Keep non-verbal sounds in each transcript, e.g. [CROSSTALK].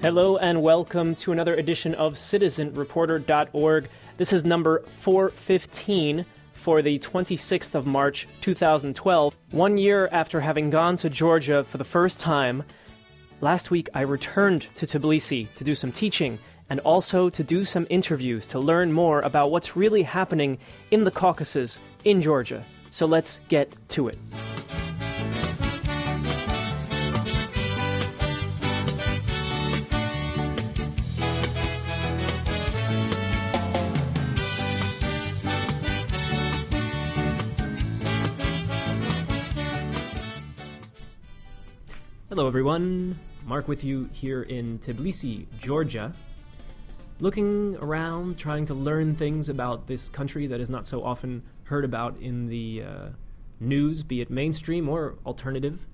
Hello and welcome to another edition of CitizenReporter.org. This is number 415 for the 26th of March 2012. One year after having gone to Georgia for the first time, last week I returned to Tbilisi to do some teaching and also to do some interviews to learn more about what's really happening in the Caucasus in Georgia. So let's get to it. Hello, everyone. Mark with you here in Tbilisi, Georgia. Looking around, trying to learn things about this country that is not so often heard about in the uh, news, be it mainstream or alternative.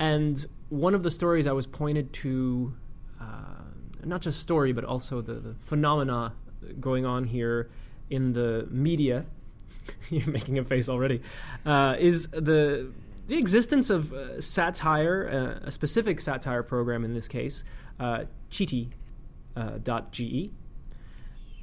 And one of the stories I was pointed to, uh, not just story, but also the, the phenomena going on here in the media. [LAUGHS] You're making a face already. Uh, is the the existence of uh, satire, uh, a specific satire program in this case, uh, Chiti uh.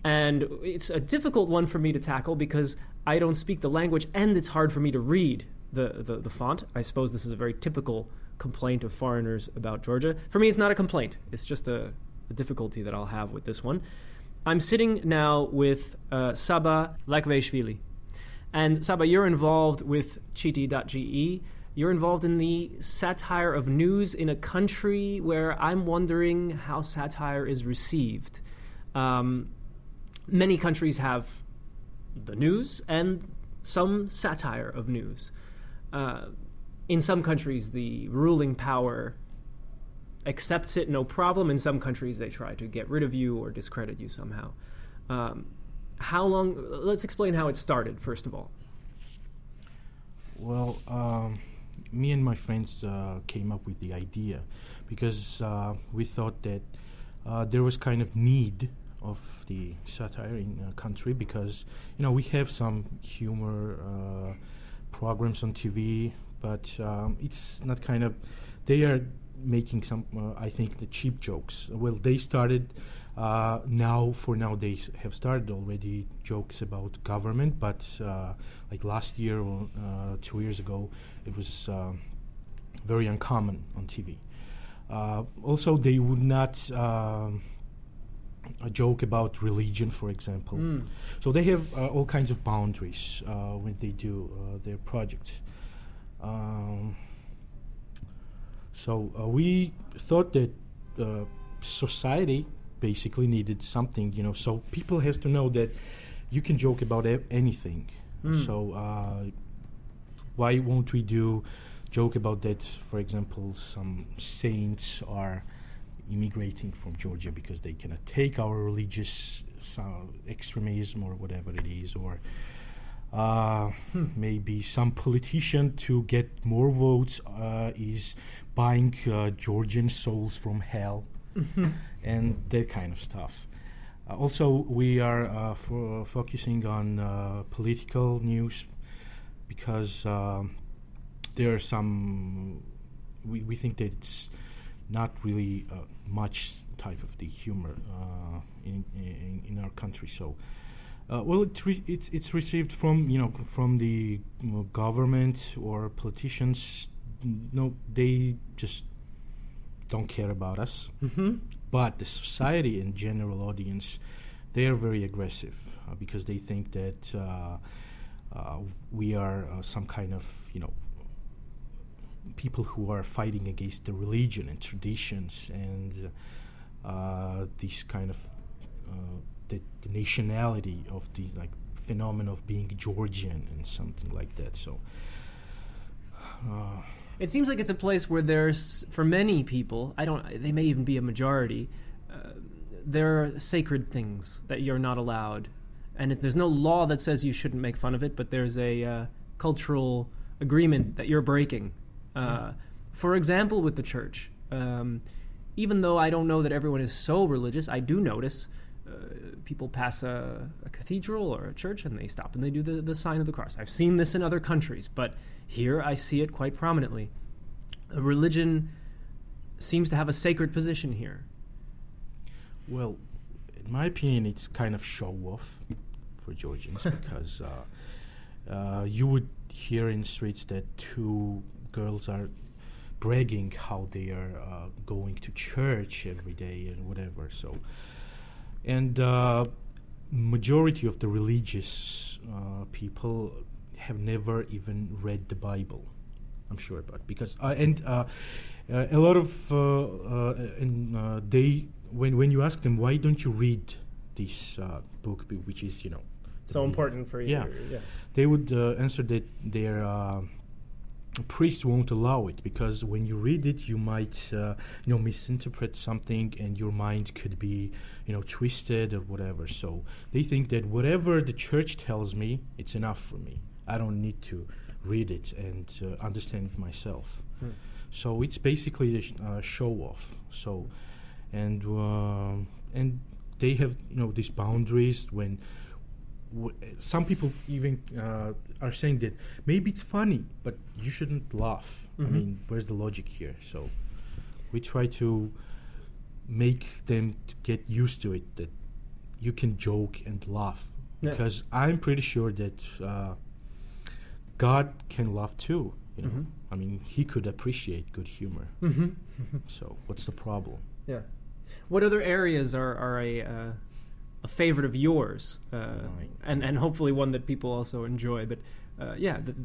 And it's a difficult one for me to tackle because I don't speak the language and it's hard for me to read the, the, the font. I suppose this is a very typical complaint of foreigners about Georgia. For me, it's not a complaint, it's just a, a difficulty that I'll have with this one. I'm sitting now with uh, Saba Lakveshvili. And Saba, you're involved with Chiti.ge. You're involved in the satire of news in a country where I'm wondering how satire is received. Um, many countries have the news and some satire of news. Uh, in some countries, the ruling power accepts it no problem. In some countries, they try to get rid of you or discredit you somehow. Um, how long? Let's explain how it started first of all. Well, um, me and my friends uh, came up with the idea because uh, we thought that uh, there was kind of need of the satire in country because you know we have some humor uh, programs on TV, but um, it's not kind of they are making some uh, I think the cheap jokes. Well, they started uh, now, for now, they have started already jokes about government, but uh, like last year or uh, two years ago, it was uh, very uncommon on TV. Uh, also, they would not um, a joke about religion, for example. Mm. So they have uh, all kinds of boundaries when they do their projects. Um, so we thought that society basically needed something, you know. So people have to know that you can joke about e- anything. Mm. So uh, why won't we do joke about that? For example, some saints are immigrating from Georgia because they cannot take our religious extremism or whatever it is, or uh, hmm. maybe some politician to get more votes uh, is buying uh, Georgian souls from hell. Mm-hmm. and that kind of stuff. Uh, also, we are uh, focusing on uh, political news because um, there are some. We, we think that it's not really uh, much type of the humor uh, in, in, in our country. So, well, it's, re- it's it's received from you know from the you know, government or politicians. No, they just don't care about us. Mm-hmm. But the society and general audience, they are very aggressive uh, because they think that uh, uh, we are uh, some kind of, you know, people who are fighting against the religion and traditions and uh, this kind of uh, the, the, nationality of the like phenomenon of being Georgian and something like that. So. It seems like it's a place where there's, for many people, I don't, they may even be a majority, uh, there are sacred things that you're not allowed. And it, there's no law that says you shouldn't make fun of it, but there's a uh, cultural agreement that you're breaking. Uh, for example, with the church. Um, even though I don't know that everyone is so religious, I do notice uh, people pass a, a, cathedral or a church and they stop and they do the, the sign of the cross. I've seen this in other countries, but here I see it quite prominently. A religion seems to have a sacred position here. Well, in my opinion, it's kind of show off for Georgians [LAUGHS] because uh, uh, you would hear in streets that two girls are bragging how they are uh, going to church every day and whatever. So, and uh, majority of the religious uh, people have never even read the Bible. I'm sure about because uh, and uh, uh, a lot of uh, uh, and uh, they when when you ask them why don't you read this uh, book which is you know So important for you. Yeah. yeah. they would uh, answer that their uh, priest won't allow it because when you read it you might uh, you know misinterpret something and your mind could be you know twisted or whatever. So they think that whatever the church tells me it's enough for me. I don't need to read it and uh, understand it myself. Hmm. so it's basically a sh- uh, show off so and um and they have you know these boundaries when w- some people even uh, are saying that maybe it's funny, but you shouldn't laugh. I Mhm. mean, where's the logic here? So we try to make them to get used to it that you can joke and laugh Yeah. because I'm pretty sure that uh, God can laugh too. You know, Mhm. I mean, He could appreciate good humor. Mm-hmm. So what's the problem? Yeah. What other areas are, are a, uh, a favorite of yours? Uh, Right. and, and hopefully one that people also enjoy. But uh, yeah, the,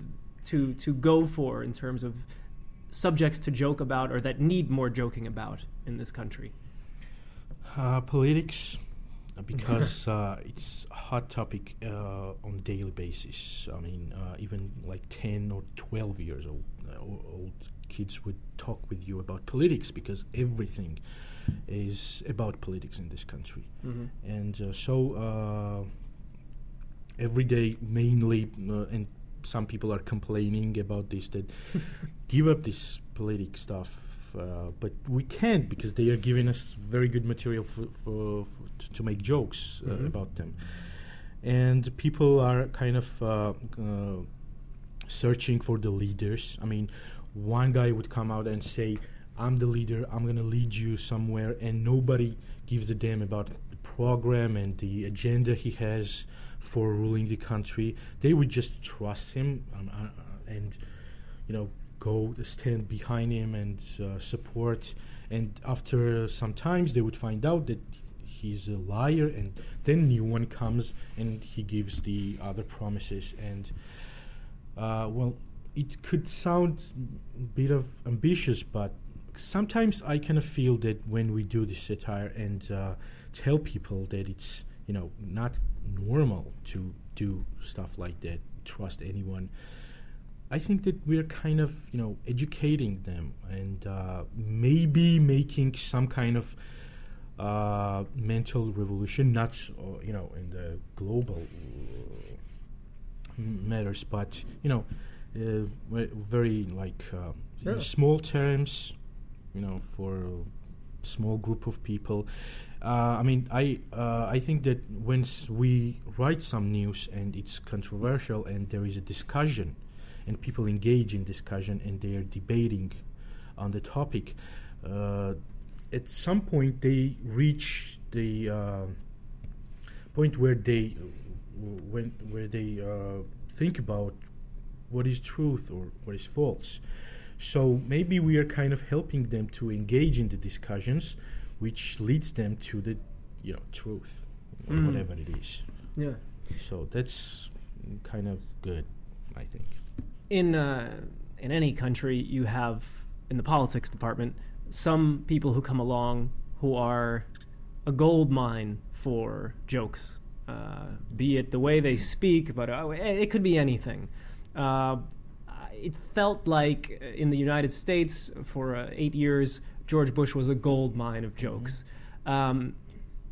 to, to go for in terms of subjects to joke about or that need more joking about in this country. Uh, politics, [LAUGHS] because uh, it's a hot topic uh, on a daily basis. I mean, uh, even like 10 or 12 years old, uh, old kids would talk with you about politics because everything is about politics in this country. Mm-hmm. And uh, so uh, every day, mainly, uh, and some people are complaining about this that [LAUGHS] give up this politic stuff. Uh, but we can't because they are giving us very good material for, for, for t- to make jokes uh, Mhm. about them, and people are kind of uh, uh, searching for the leaders. I mean, one guy would come out and say, "I'm the leader. I'm gonna lead you somewhere," and nobody gives a damn about the program and the agenda he has for ruling the country. They would just trust him um, uh, uh, and, you know, go stand behind him and uh, support. And after some times, they would find out that he's a liar, and then new one comes and he gives the other promises. And uh, well, it could sound a bit of ambitious, but sometimes I kind of feel that when we do this satire and uh, tell people that it's you know not normal to do stuff like that, trust anyone. I think that we're kind of you know educating them and uh, maybe making some kind of uh, mental revolution, not uh, you know in the global uh, matters, but you know uh, very like uh, in Sure. small terms, you know, for a small group of people. Uh, I mean, I uh, I think that once we write some news and it's controversial and there is a discussion, and people engage in discussion and they are debating on the topic, uh, at some point they reach the uh, point where they when where they uh, think about what is truth or what is false. So maybe we are kind of helping them to engage in the discussions, which leads them to the you know truth, or Mm. whatever it is. Yeah. So that's kind of good, I think. in uh, in any country, you have in the politics department some people who come along who are a gold mine for jokes, uh, be it the way they speak, but uh, it could be anything. Uh, it felt like in the United States for uh, eight years, George Bush was a gold mine of jokes. Um,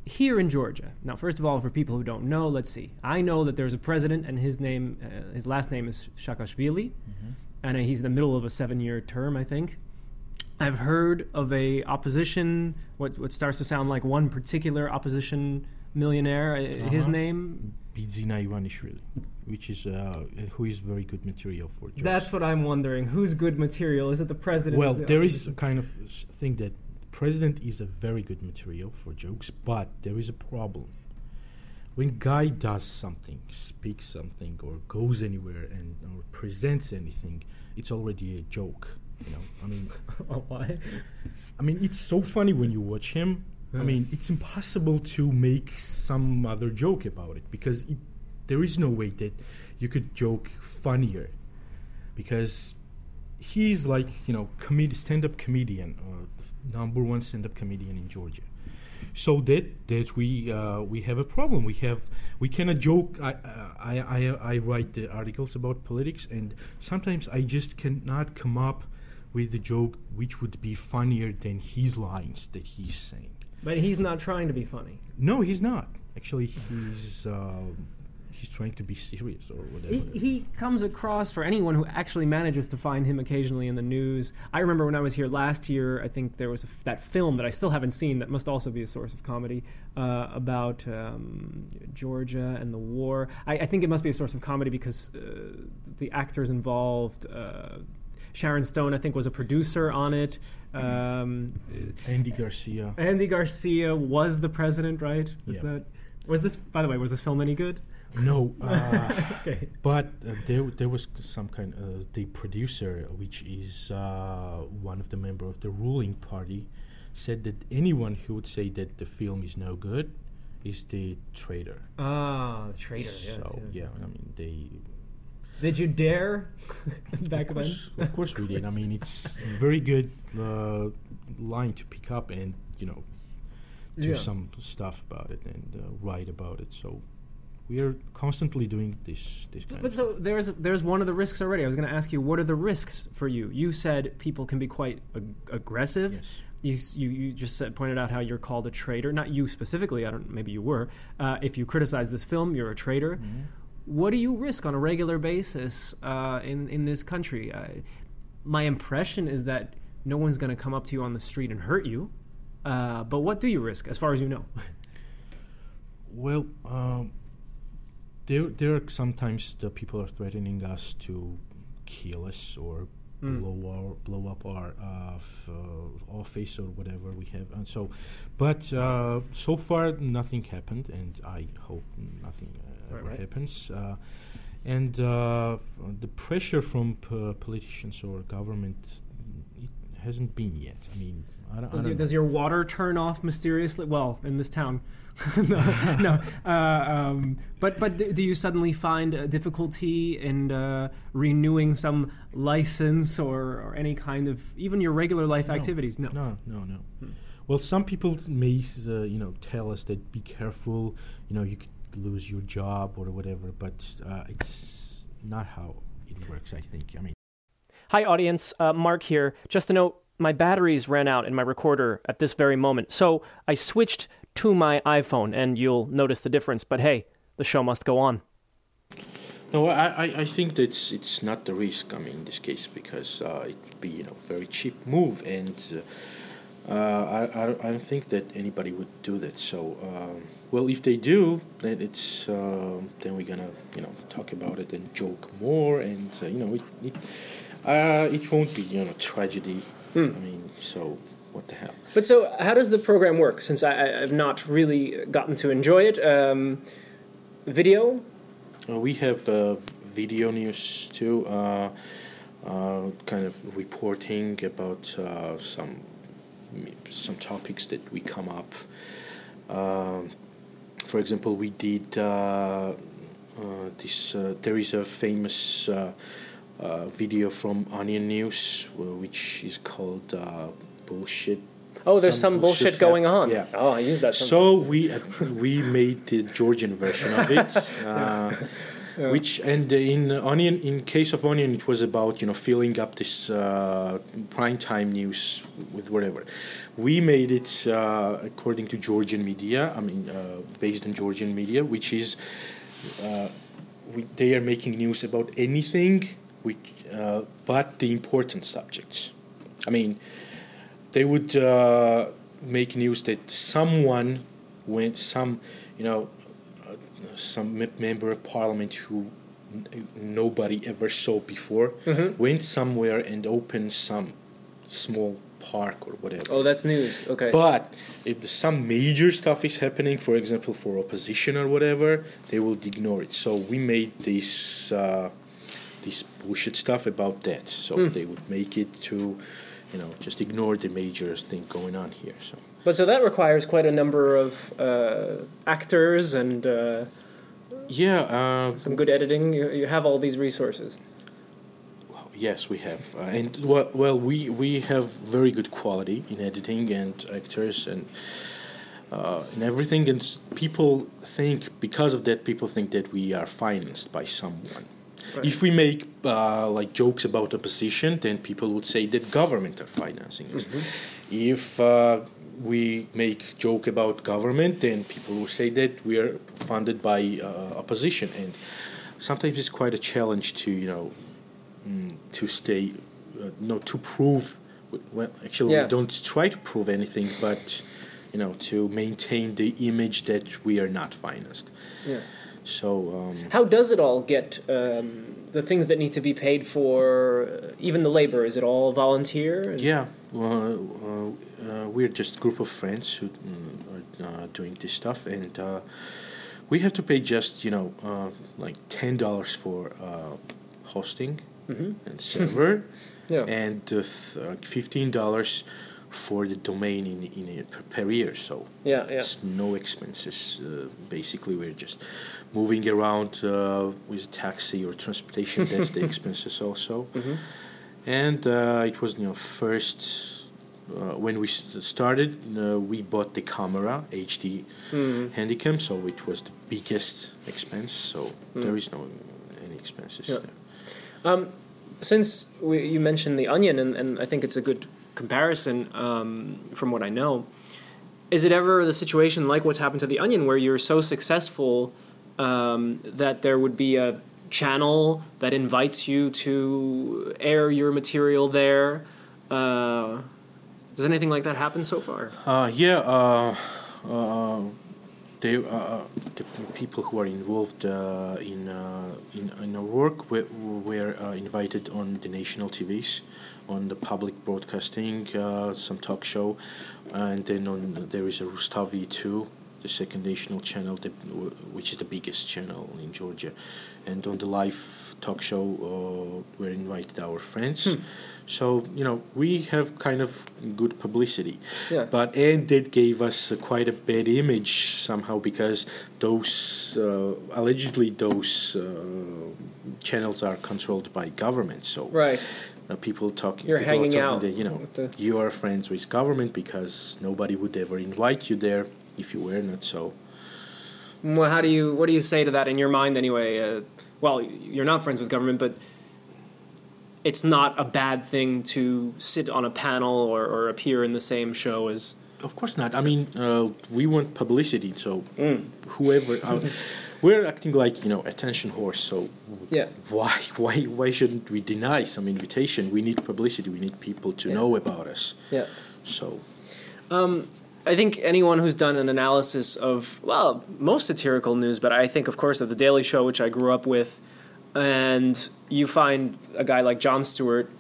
here in Georgia. Now, first of all, for people who don't know, let's see. I know that there's a president, and his name, uh, his last name is Saakashvili, and uh, he's in the middle of a seven-year term, I think. I've heard of a opposition, what what starts to sound like one particular opposition millionaire. Uh, His Uh-huh. name. Bidzina Ivanishvili, which is uh, who is very good material for jokes. That's what I'm wondering. Who's good material? Is it the president? well, Is there is a kind of thing that president is a very good material for jokes, but there is a problem. When guy does something, speaks something, or goes anywhere and or presents anything, it's already a joke. You know, I mean, [LAUGHS] why? I mean, it's so funny when you watch him. I mean, it's impossible to make some other joke about it because it, there is no way that you could joke funnier because he's like you know stand-up comedian, uh, number one stand-up comedian in Georgia. So that that we uh, we have a problem. We have we cannot joke. I I I, I write the articles about politics, and sometimes I just cannot come up with the joke which would be funnier than his lines that he's saying. But he's not trying to be funny. No, he's not. Actually, he's uh, he's trying to be serious or whatever. He, he comes across for anyone who actually manages to find him occasionally in the news. I remember when I was here last year, I think there was a f that film that I still haven't seen that must also be a source of comedy uh, about um, Georgia and the war. I, I think it must be a source of comedy because uh, the actors involved. Uh, Sharon Stone, I think, was a producer on it. Um, Andy Garcia. Andy Garcia was the president, right? Was Yeah. that was this? By the way, was this film any good? No, [LAUGHS] uh, okay. but uh, there there was some kind uh, the producer, which is uh, one of the member of the ruling party, said that anyone who would say that the film is no good is the traitor. Ah, traitor. So yes. yeah, I mean they. Did you dare [LAUGHS] back of then? course, of course we did. I mean, it's a very good uh, line to pick up and you know do Yeah. some stuff about it and uh, write about it. So we are constantly doing this this kind But of so there's there's one of the risks already. I was going to ask you, what are the risks for you? You said people can be quite ag- aggressive. Yes. You, you you just said, pointed out how you're called a traitor. Not you specifically. I don't. Maybe you were. Uh, if you criticize this film, you're a traitor. Mhm. What do you risk on a regular basis uh, in in this country? Uh, my impression is that no one's going to come up to you on the street and hurt you. Uh, but what do you risk, as far as you know? [LAUGHS] Well, um, there there are sometimes the people are threatening us to kill us or Mm. blow our blow up our uh, f- uh, office or whatever we have, and so. But uh, so far, nothing happened, and I hope nothing uh, Right, ever right. happens. Uh, and uh, f- the pressure from p- politicians or government, it hasn't been yet. I mean, I don't. I Does, don't your, does your water turn off mysteriously? Well, in this town, [LAUGHS] no, no. Uh, um, but but do, do you suddenly find a difficulty in uh, renewing some license or, or any kind of even your regular life No. activities? No. No, no, no. Hmm. Well, some people may, uh, you know, tell us that be careful. You know, you could lose your job or whatever, but uh, it's not how it works. I think. I mean, Hi, audience. Uh, Mark here. Just a note my batteries ran out in my recorder at this very moment, so I switched to my iPhone, and you'll notice the difference. But hey, the show must go on. no, I, I, think that's it's not the risk. I mean, in this case, because uh, it'd be you know very cheap move, and uh, uh, I, I, don't- I don't think that anybody would do that. So, um, well, if they do, then it's uh, then we're gonna you know talk about it and joke more, and uh, you know it it, uh, it won't be you know tragedy. I mean, so what the hell? But so, how does the program work? Since I, I, I've not really gotten to enjoy it, um, video. Uh, we have uh, video news too, uh, uh, kind of reporting about uh, some some topics that we come up. Um for example, we did uh, uh, this. Uh, there is a famous uh, video from Onion News, which is called uh, "Bullshit." Oh, there's Some some, bullshit bullshit going on. yeah. Oh, I use that. So we uh, we made the Georgian version of it, [LAUGHS] uh, which and in Onion, in case of Onion, it was about you know filling up this uh, prime time news with whatever. We made it uh, according to Georgian media. I mean, uh, based on Georgian media, which is uh, we, they are making news about anything, which uh, but the important subjects. I mean, they would uh, make news that someone went some you know uh, some me- member of parliament who n- nobody ever saw before went somewhere and opened some small park or whatever. Oh, that's news. Okay. But if the, some major stuff is happening, for example, for opposition or whatever, they will ignore it. So we made this uh, this bullshit stuff about that. So Hmm. they would make it to, you know, just ignore the major thing going on here. So but so that requires quite a number of uh, actors and uh, yeah, uh, some good editing. You, you have all these resources. yes, we have, uh, and well, well, we we have very good quality in editing and actors and. Uh, and everything, and people think because of that, people think that we are financed by someone. Right. If we make uh, like jokes about opposition, then people would say that government are financing us. If uh, we make joke about government, then people will say that we are funded by uh, opposition. And sometimes it's quite a challenge to you know mm, to stay, uh, no, to prove. Well, actually, Yeah. we don't try to prove anything, but you know, to maintain the image that we are not financed. Yeah. So. Um, How does it all get um, the things that need to be paid for? uh, Even the labor, is it all volunteer? Yeah, well, uh, uh, we're just a group of friends who mm, are uh, doing this stuff, and uh, we have to pay just you know uh, like ten dollars for uh, hosting Mhm. and server, [LAUGHS] Yeah. and uh, uh, fifteen dollars for the domain in in a, per, year. So yeah. Yeah. it's no expenses. Uh, basically, we're just moving around uh, with taxi or transportation. That's the [LAUGHS] expenses also Mhm. and uh, it was you know first uh, when we started uh, we bought the camera HD Mhm. Handycam so it was the biggest expense so Mm. there is no any expenses Yeah. there. Um, since we, you mentioned the onion, and, and I think it's a good comparison um, from what I know, is it ever the situation like what's happened to the onion, where you're so successful um, that there would be a channel that invites you to air your material there? Uh, does anything like that happen so far? Uh, yeah, uh, uh, they, uh, the people who are involved uh, in, uh, in in our work were, were uh, invited on the national TVs, on the public broadcasting, uh, some talk show, and then on there is a Rustavi 2, the second national channel, that, which is the biggest channel in Georgia, and on the live talk show uh, we invited our friends. So you know we have kind of good publicity. Yeah. But and that gave us uh, quite a bad image somehow because those uh, allegedly those uh, channels are controlled by government. So Right. uh, people talking. You're people hanging out That, you know, you are friends with government because nobody would ever invite you there if you were not so. Well, how do you? What do you say to that in your mind anyway? Well, you're not friends with government, but it's not a bad thing to sit on a panel or, or appear in the same show as. Of course not. I mean, uh, we want publicity, so Mm. whoever. Uh, we're acting like you know attention horse. So Yeah. why why why shouldn't we deny some invitation? We need publicity. We need people to Yeah. know about us. Yeah. So I think anyone who's done an analysis of well, most satirical news, but I think of course of the Daily Show, which I grew up with, and you find a guy like Jon Stewart,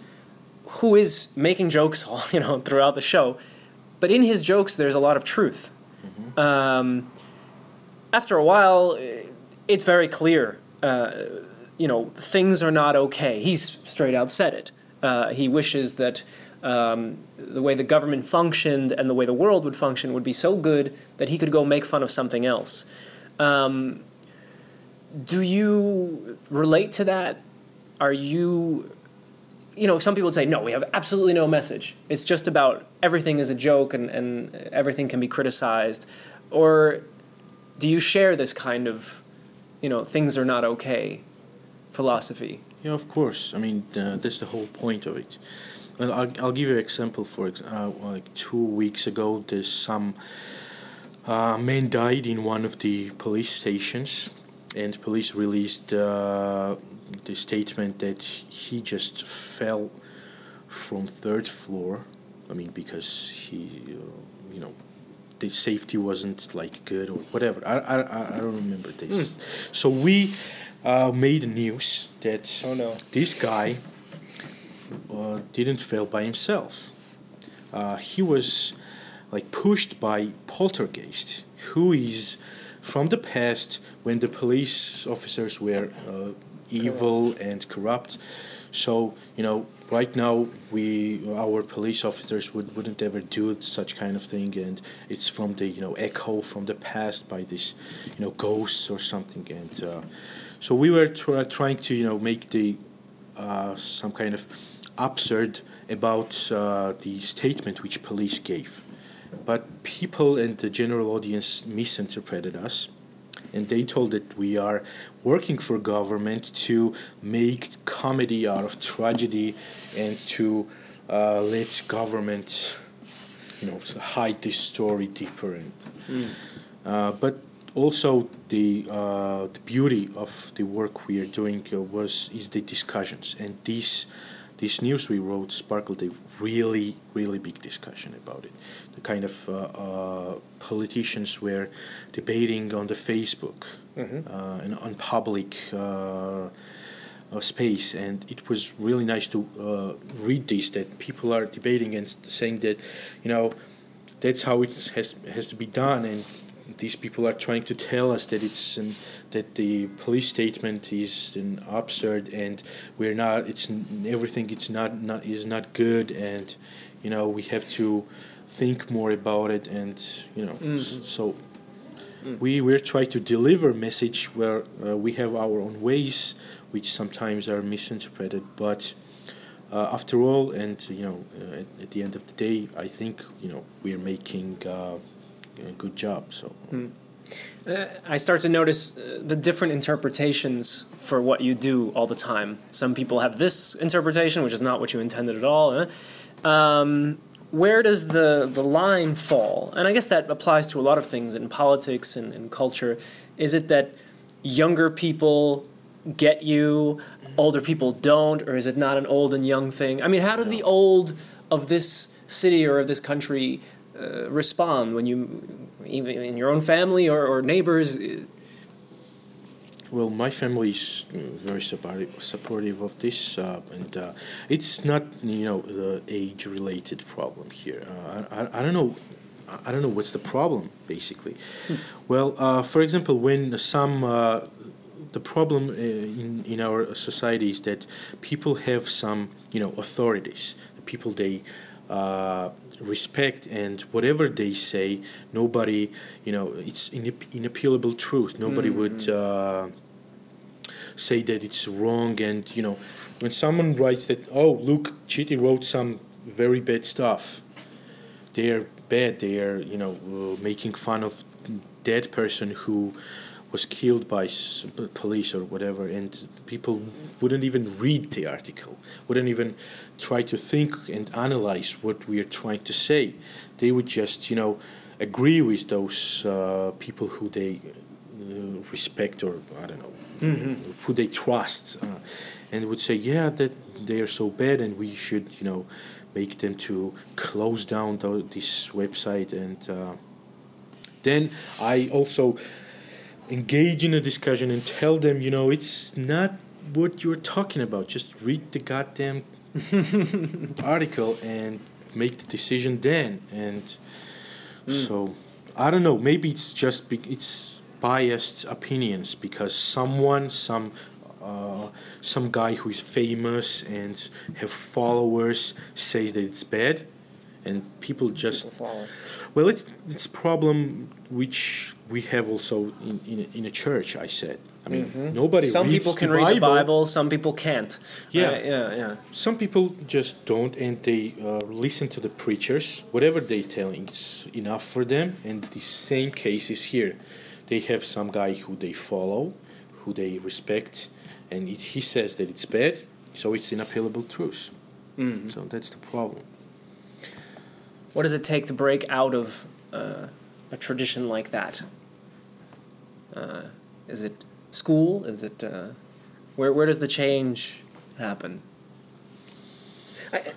who is making jokes all [LAUGHS] you know throughout the show, but in his jokes there's a lot of truth. Um, after a while, it's very clear. Uh, you know, things are not okay. He's straight out said it. Uh, he wishes that um, the way the government functioned and the way the world would function would be so good that he could go make fun of something else. Um, do you relate to that? Are you, you know, some people would say, no, we have absolutely no message. It's just about everything is a joke and, and everything can be criticized. Or do you share this kind of, you know, things are not okay philosophy? yeah, of course. I mean, uh, that's the whole point of it. Well, I'll, I'll give you an example. For uh, like two weeks ago, there's some uh, man died in one of the police stations, and police released uh, the statement that he just fell from third floor. I mean, because he, uh, you know, the safety wasn't like good or whatever. I I, I- don't remember this. So we uh, made news that Oh, no. this guy uh, didn't fail by himself. uh, he was like pushed by poltergeist, who is from the past when the police officers were uh, evil and corrupt. So you know, right now we our police officers would wouldn't ever do such kind of thing, and it's from the you know echo from the past by this you know ghosts or something, and uh, so we were try trying to you know make the uh, some kind of absurd about uh, the statement which police gave. But people and the general audience misinterpreted us, and they told that we are working for government to make comedy out of tragedy and to uh, let government, you know, hide this story deeper. And mm. uh, but also the uh, the beauty of the work we are doing uh, was is the discussions and these this news we wrote sparkled a really really big discussion about it the kind of uh, uh, politicians were debating on the facebook mm-hmm. Uh, and on public uh, space and it was really nice to read this that people are debating and saying that you know that's how it has has to be done and these people are trying to tell us that it's an, that the police statement is an absurd and we're not it's everything it's not, not is not good and you know we have to think more about it and you know mm-hmm. so mm. we we're trying to deliver message where uh, we have our own ways which sometimes are misinterpreted but uh, after all and you know uh, at, at, the end of the day i think you know we're making uh, a good job. So. Mm. Uh, I start to notice uh, the different interpretations for what you do all the time. Some people have this interpretation, which is not what you intended at all. Um, where does the, the line fall? And I guess that applies to a lot of things in politics and, and culture. Is it that younger people get you, older people don't, or is it not an old and young thing? I mean, how do the old of this city or of this country uh, respond when you, even in your own family or, or neighbors? Well, my family is very supportive, supportive of this, uh, and uh, it's not you know the age-related problem here. Uh, I, I don't know. I don't know what's the problem basically. Hmm. Well, uh, for example, when some uh, the problem uh, in in our society is that people have some you know authorities. People they respect and whatever they say nobody you know it's in inappealable truth. Nobody mm-hmm. would uh, say that it's wrong and you know when someone writes that oh look Chiti wrote some very bad stuff. They're bad. They are you know uh, making fun of dead person who was killed by police or whatever, and people wouldn't even read the article, wouldn't even try to think and analyze what we are trying to say. They would just, you know, agree with those uh, people who they uh, respect or I don't know, mm-hmm. who they trust, uh, and would say, yeah, that they are so bad, and we should, you know, make them to close down the, this website and. Uh, then I also engage in a discussion and tell them, you know, it's not what you're talking about. Just read the goddamn [LAUGHS] article and make the decision then. And mm. so, I don't know. Maybe it's just be- it's biased opinions because someone, some uh, some guy who is famous and have followers say that it's bad and people just people well it's it's problem which we have also in, in, in a church i said. I mean mm-hmm. nobody some people can read the bible. Some people can't. Yeah. Uh, yeah yeah. Some people just don't and they uh, listen to the preachers whatever they telling is enough for them. And the same case is here. They have some guy who they follow who they respect and it, he says that it's bad so it's inappealable truth. Mm-hmm. so that's the problem what does it take to break out of uh, a tradition like that? Uh, is it school? Is it uh, where? Where does the change happen? I,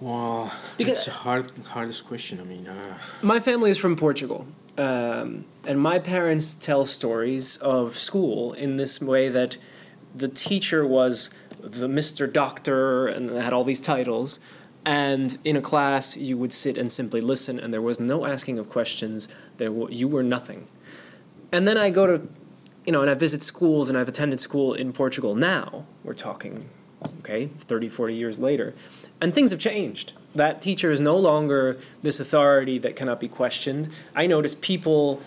well, it's a hard, hardest question. I mean, uh, my family is from Portugal, um, and my parents tell stories of school in this way that the teacher was the Mister Doctor and had all these titles, and in a class you would sit and simply listen, and there was no asking of questions. There w- you were nothing. And then I go to, you know, and I visit schools, and I've attended school in Portugal now. We're talking, okay, 30, 40 years later, and things have changed. That teacher is no longer this authority that cannot be questioned. I notice people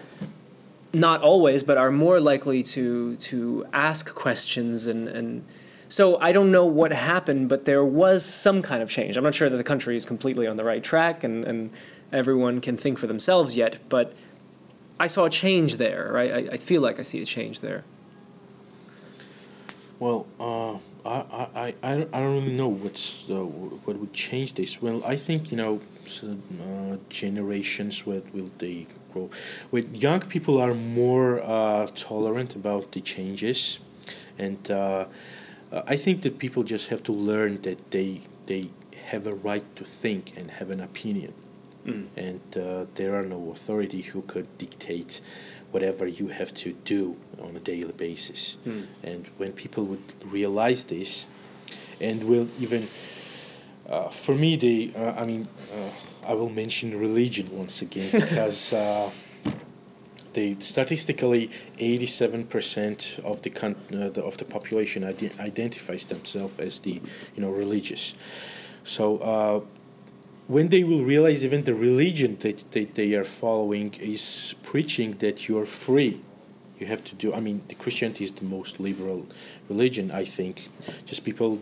not always, but are more likely to to ask questions and and so I don't know what happened, but there was some kind of change. I'm not sure that the country is completely on the right track and, and everyone can think for themselves yet, but I saw a change there, right? I, I feel like I see a change there. Well, uh, I, I, I, don't, I don't really know what's uh, what would change this. Well, I think you know uh, generations will will they grow. With young people are more uh, tolerant about the changes, and uh, I think that people just have to learn that they they have a right to think and have an opinion, mm. and uh, there are no authority who could dictate whatever you have to do on a daily basis. Mm. And when people would realize this, and will even, uh, for me, they, uh, I mean, uh, I will mention religion once again [LAUGHS] because they statistically 87% of the, con- uh, the of the population ide- identifies themselves as the you know religious. So uh, when they will realize even the religion that, that they are following is preaching that you're free you have to do i mean the christianity is the most liberal religion i think just people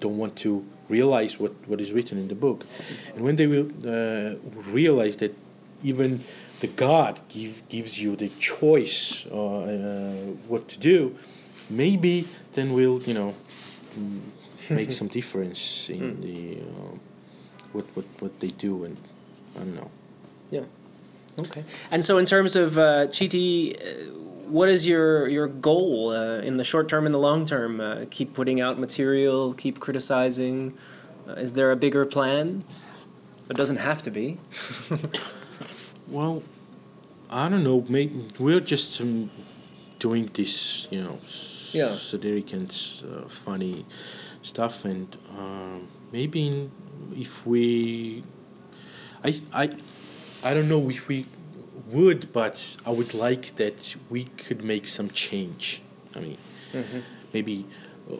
don't want to realize what, what is written in the book and when they will uh, realize that even the god give, gives you the choice uh, uh, what to do maybe then we'll you know make [LAUGHS] some difference in mm. the uh, what, what, what they do and I don't know. Yeah. Okay. And so in terms of uh, Chiti, uh, what is your your goal uh, in the short term and the long term? Uh, keep putting out material, keep criticizing. Uh, is there a bigger plan? It doesn't have to be. [LAUGHS] well, I don't know. Maybe we're just um, doing this, you know, yeah. satiric and uh, funny stuff, and um, maybe in if we, I, I, I don't know if we would, but I would like that we could make some change. I mean, mm-hmm. maybe,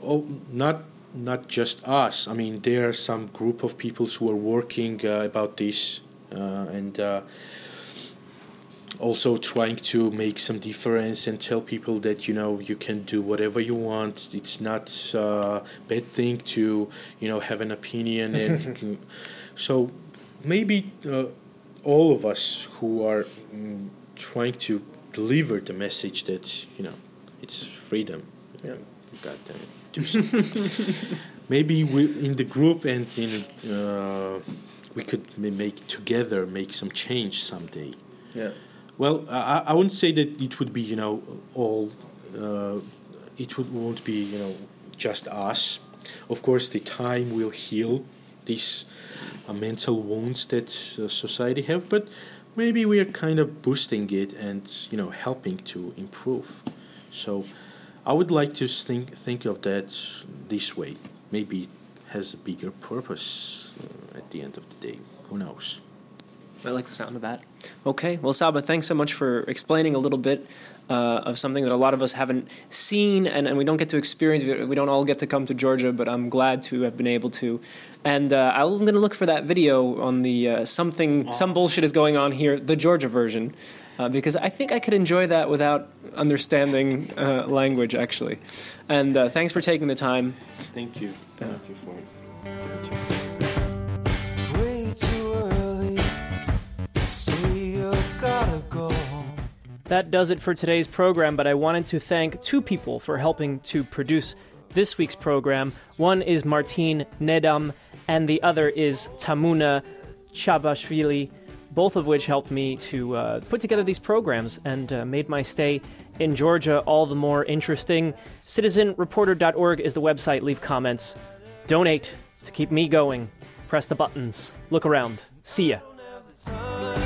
oh, not not just us. I mean, there are some group of people who are working uh, about this, uh, and uh, also trying to make some difference and tell people that you know you can do whatever you want. It's not a uh, bad thing to you know have an opinion and [LAUGHS] can, so maybe uh, all of us who are mm, trying to deliver the message that you know it's freedom. Yeah. God damn it do something. [LAUGHS] Maybe we in the group and in uh, we could make together make some change someday. Yeah well, I, I wouldn't say that it would be, you know, all. Uh, it would, won't be, you know, just us. Of course, the time will heal these uh, mental wounds that uh, society have, but maybe we are kind of boosting it and, you know, helping to improve. So, I would like to think think of that this way. Maybe it has a bigger purpose uh, at the end of the day. Who knows? I like the sound of that. Okay, well, Saba, thanks so much for explaining a little bit uh, of something that a lot of us haven't seen and, and we don't get to experience. We don't all get to come to Georgia, but I'm glad to have been able to. And uh, I'm going to look for that video on the uh, something, some bullshit is going on here, the Georgia version. Uh, because I think I could enjoy that without understanding uh, language, actually. And uh, thanks for taking the time. Thank you. Thank you for That does it for today's program, but I wanted to thank two people for helping to produce this week's program. One is Martine Nedam, and the other is Tamuna Chabashvili, both of which helped me to uh, put together these programs and uh, made my stay in Georgia all the more interesting. CitizenReporter.org is the website. Leave comments. Donate to keep me going. Press the buttons. Look around. See ya.